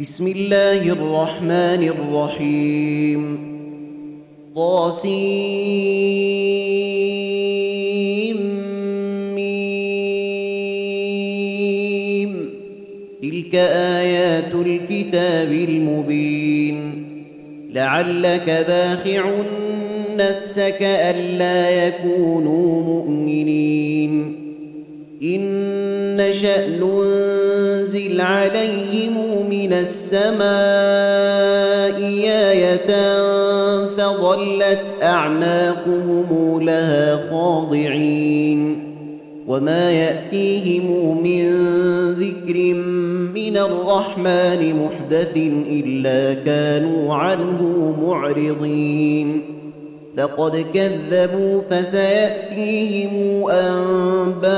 بسم الله الرحمن الرحيم. طاسيم. ميم. تلك آيات الكتاب المبين. لعلك باخع نفسك ألا يكونوا مؤمنين. إن نشأ ننزل عليهم من السماء آية فظلت أعناقهم لها خاضعين وما يأتيهم من ذكر من الرحمن محدث إلا كانوا عنه معرضين لقد كذبوا فسيأتيهم أنباء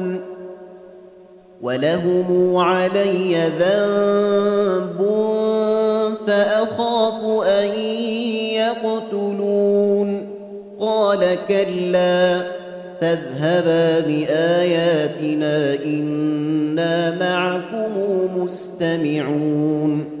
ولهم علي ذنب فأخاف أن يقتلون. قال كلا فاذهبا بآياتنا إنا معكم مستمعون.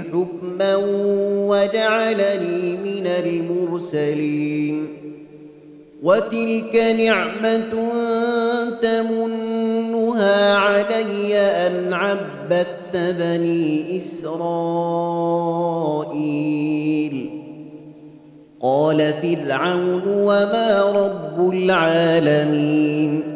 حكما وجعلني من المرسلين. وتلك نعمة تمنها علي أن عبدت بني إسرائيل. قال فرعون وما رب العالمين.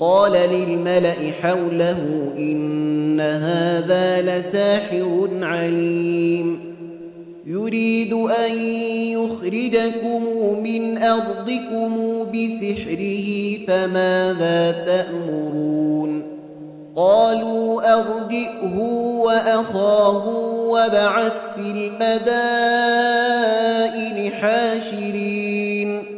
قال للملأ حوله إن هذا لساحر عليم. يريد أن يخرجكم من أرضكم بسحره فماذا تأمرون؟ قالوا أرجئه وأخاه وبعث في المدائن حاشرين.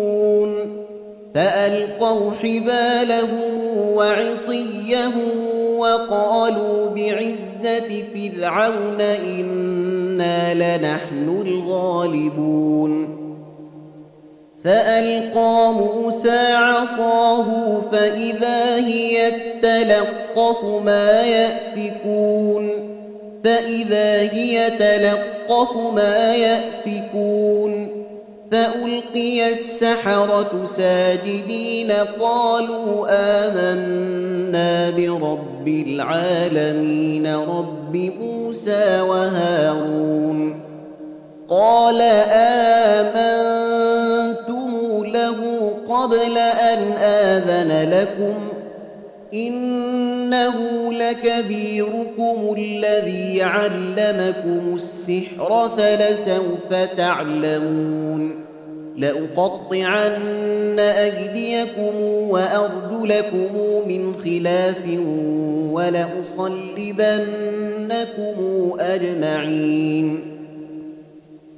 فألقوا حبالهم وعصيهم وقالوا بعزة فرعون إنا لنحن الغالبون. فألقى موسى عصاه فإذا هي تلقف ما يأفكون. فإذا هي تلقف ما يأفكون. فألقي السحرة ساجدين قالوا آمنا برب العالمين رب موسى وهارون قال آمنتم له قبل أن آذن لكم إنه لكبيركم الذي علمكم السحر فلسوف تعلمون. لأقطعن أيديكم وأرجلكم من خلاف ولأصلبنكم أجمعين.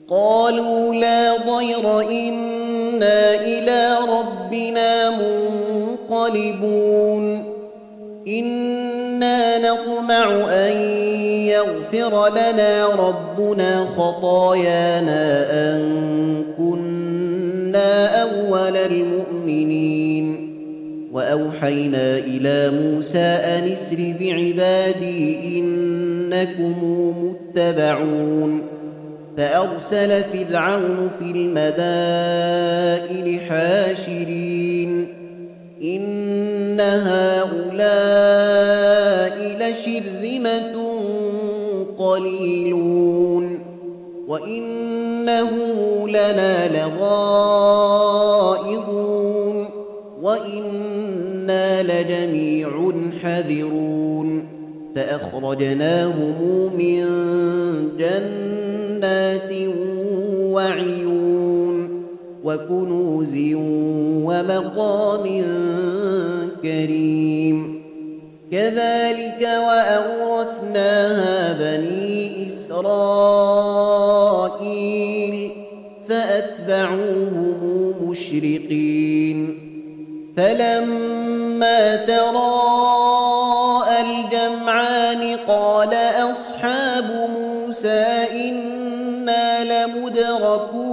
قالوا لا ضير إنا إلى ربنا منقلبون. إنا نطمع أن يغفر لنا ربنا خطايانا أن كنا أول المؤمنين وأوحينا إلى موسى أن اسر بعبادي إنكم متبعون فأرسل فرعون في المدائن حاشرين إن هؤلاء لشرمة قليلون وإنه لنا لغائظون وإنا لجميع حذرون فأخرجناهم من جنات وعيون وكنوز ومقام كريم. كذلك وأورثناها بني إسرائيل فأتبعوهم مشرقين. فلما تراءى الجمعان قال أصحاب موسى إنا لمدركون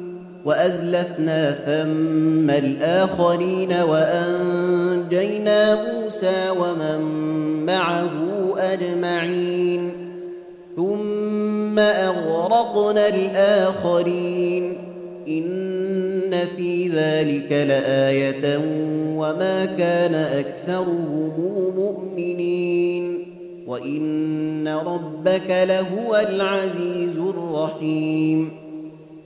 وأزلفنا ثم الآخرين وأنجينا موسى ومن معه أجمعين ثم أغرقنا الآخرين إن في ذلك لآية وما كان أكثرهم مؤمنين وإن ربك لهو العزيز الرحيم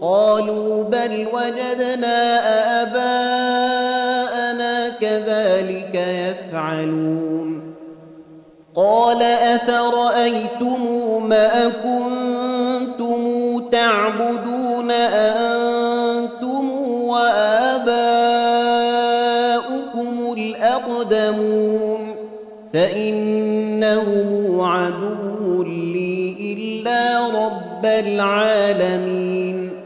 قالوا بل وجدنا آباءنا كذلك يفعلون. قال أفرأيتم ما كنتم تعبدون أنتم وآباؤكم الأقدمون؟ فإنه عدو لي إلا رب العالمين.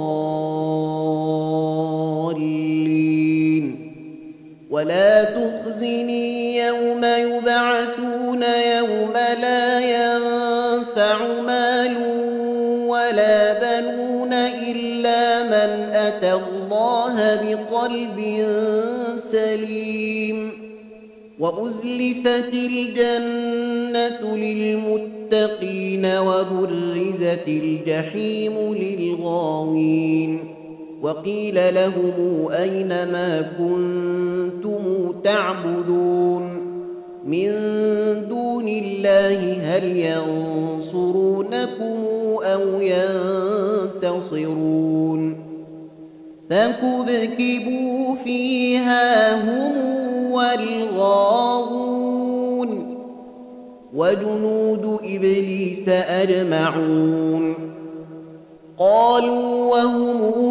ولا تخزني يوم يبعثون يوم لا ينفع مال ولا بنون إلا من أتى الله بقلب سليم وأزلفت الجنة للمتقين وبرزت الجحيم للغاوين وقيل لهم أين ما كنتم تعبدون من دون الله هل ينصرونكم أو ينتصرون فكبكبوا فيها هم والغاوون وجنود إبليس أجمعون قالوا وهم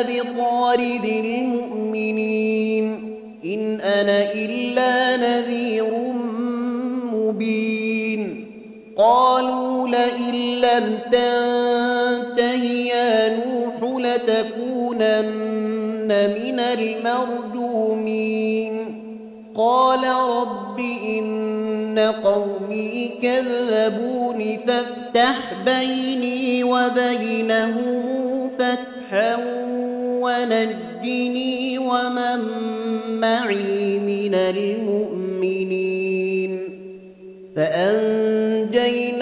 لم تنته يا نوح لتكونن من المرجومين قال رب إن قومي كذبون فافتح بيني وبينهم فتحا ونجني ومن معي من المؤمنين فأنجيناه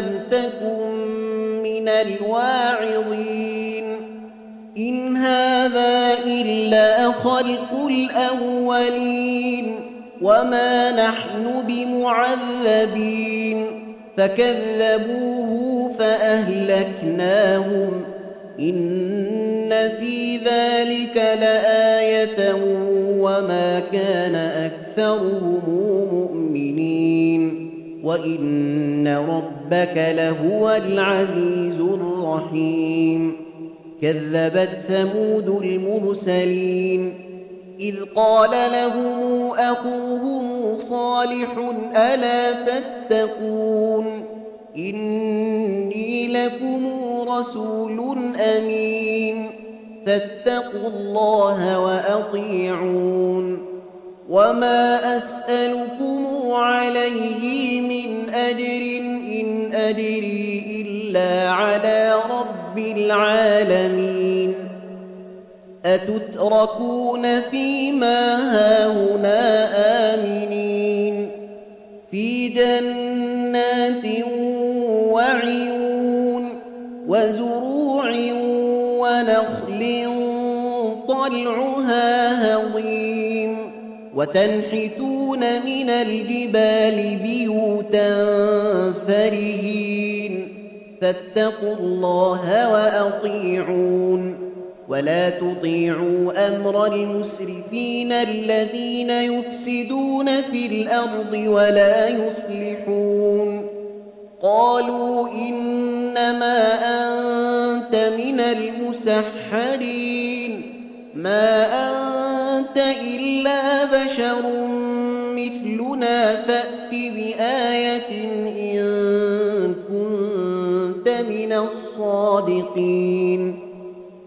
لم تكن من الواعظين. إن هذا إلا خلق الأولين. وما نحن بمعذبين. فكذبوه فأهلكناهم. إن في ذلك لآية وما كان أكثرهم مؤمنين. وإن ربك لهو العزيز الرحيم. كذبت ثمود المرسلين. إذ قال لهم أخوهم صالح ألا تتقون؟ إني لكم رسول أمين. فاتقوا الله وأطيعون. وما أسألكم عليه من أجر أجري إلا على رب العالمين. أتتركون فيما هاهنا آمنين. في جنات وعيون وزروع ونخل طلعها هضيم. وتنحتون من الجبال بيوتا فرهين. فاتقوا الله وأطيعون. ولا تطيعوا أمر المسرفين الذين يفسدون في الأرض ولا يصلحون. قالوا إنما أنت من المسحرين. ما أنت إلا بشر مثلنا فأت بآية إن كنت من الصادقين.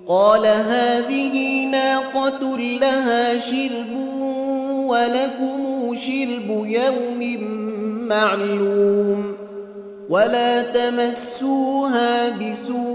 قال هذه ناقة لها شرب ولكم شرب يوم معلوم. ولا تمسوها بسوء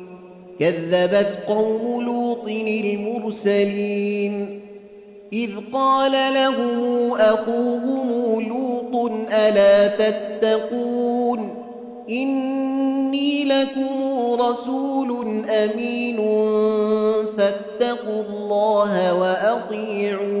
كذبت قوم لوط المرسلين. إذ قال لهم أخوهم لوط ألا تتقون؟ إني لكم رسول أمين فاتقوا الله وأطيعون.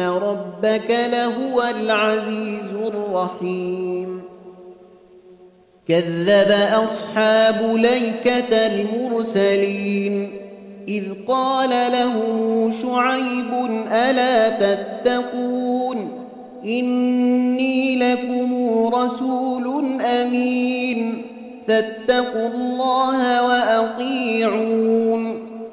ربك لهو العزيز الرحيم كذب أصحاب ليكة المرسلين إذ قال لهم شعيب ألا تتقون إني لكم رسول أمين فاتقوا الله وأطيعون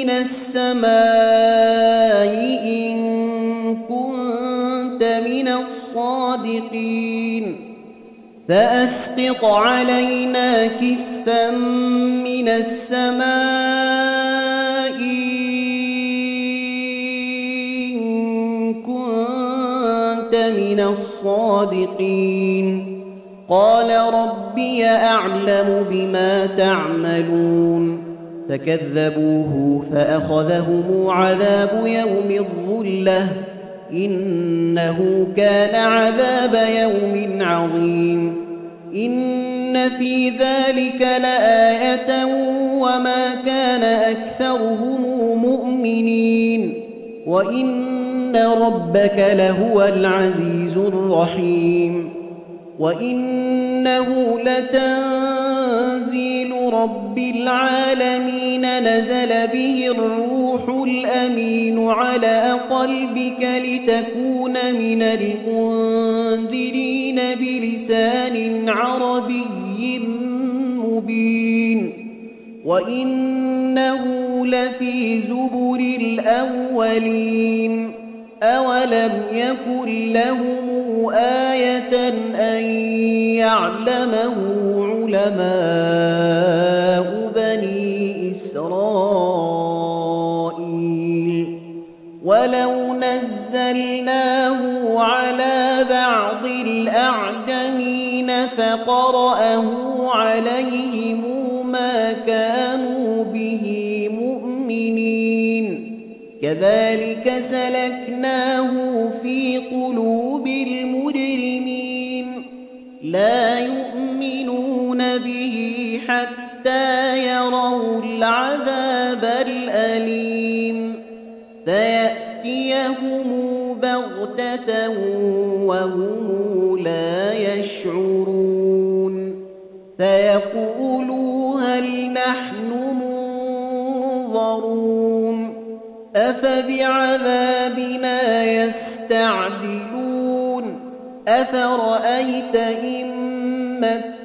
من السماء إن كنت من الصادقين. فأسقط علينا كسفا من السماء إن كنت من الصادقين. قال ربي أعلم بما تعملون. فكذبوه فأخذهم عذاب يوم الظلة إنه كان عذاب يوم عظيم. إن في ذلك لآية وما كان أكثرهم مؤمنين. وإن ربك لهو العزيز الرحيم. وإنه لتنزيل رب العالمين نزل به الروح الأمين على قلبك لتكون من المنذرين بلسان عربي مبين. وإنه لفي زبر الأولين. أولم يكن لهم آية أن يعلمه علماء بني إسرائيل. ولو نزلناه على بعض الأعجمين فقرأه عليهم ما كانوا به مؤمنين. كذلك سلكناه في قلوب حتى يروا العذاب الأليم. فيأتيهم بغتة وهم لا يشعرون. فيقولوا هل نحن منظرون. أفبعذابنا يستعجلون. أفرأيت إن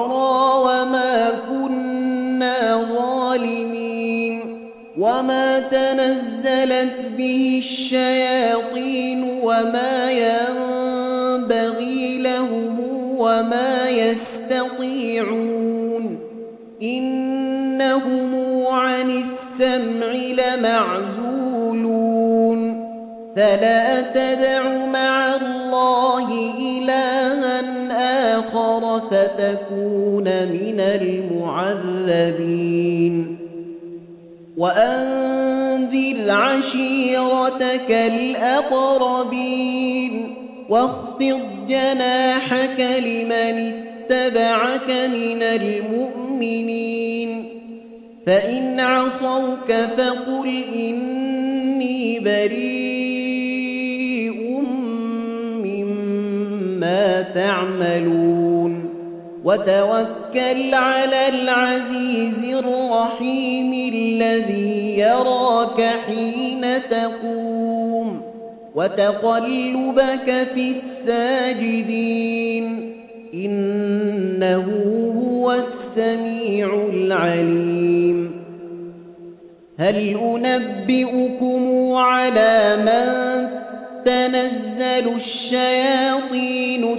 ذكرى وما كنا ظالمين وما تنزلت به الشياطين وما ينبغي لهم وما يستطيعون إنهم عن السمع لمعزولون فلا تدع مع الله آخر فتكون من المعذبين وأنذر عشيرتك الأقربين واخفض جناحك لمن اتبعك من المؤمنين فإن عصوك فقل إني بريء مما تعملون وتوكل على العزيز الرحيم الذي يراك حين تقوم وتقلبك في الساجدين إنه هو السميع العليم هل أنبئكم على من تنزل الشياطين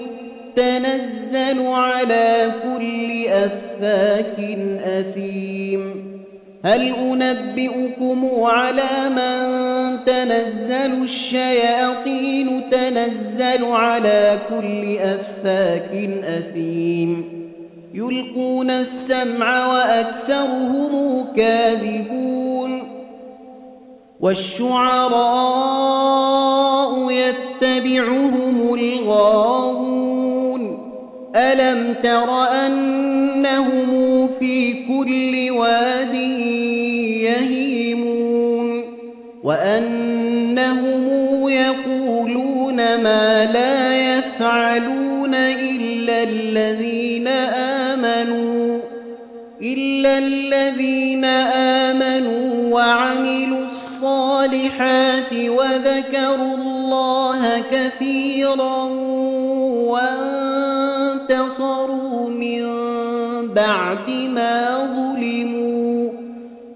تنزل على كل أفاك أثيم. هل أنبئكم على من تنزل الشياطين تنزل على كل أفاك أثيم؟ يلقون السمع وأكثرهم كاذبون. والشعراء يتبعهم الغاوون. ألم تر أنهم في كل واد يهيمون وأنهم يقولون ما لا يفعلون إلا الذين آمنوا إلا الذين آمنوا وعملوا الصالحات وذكروا الله كثيرا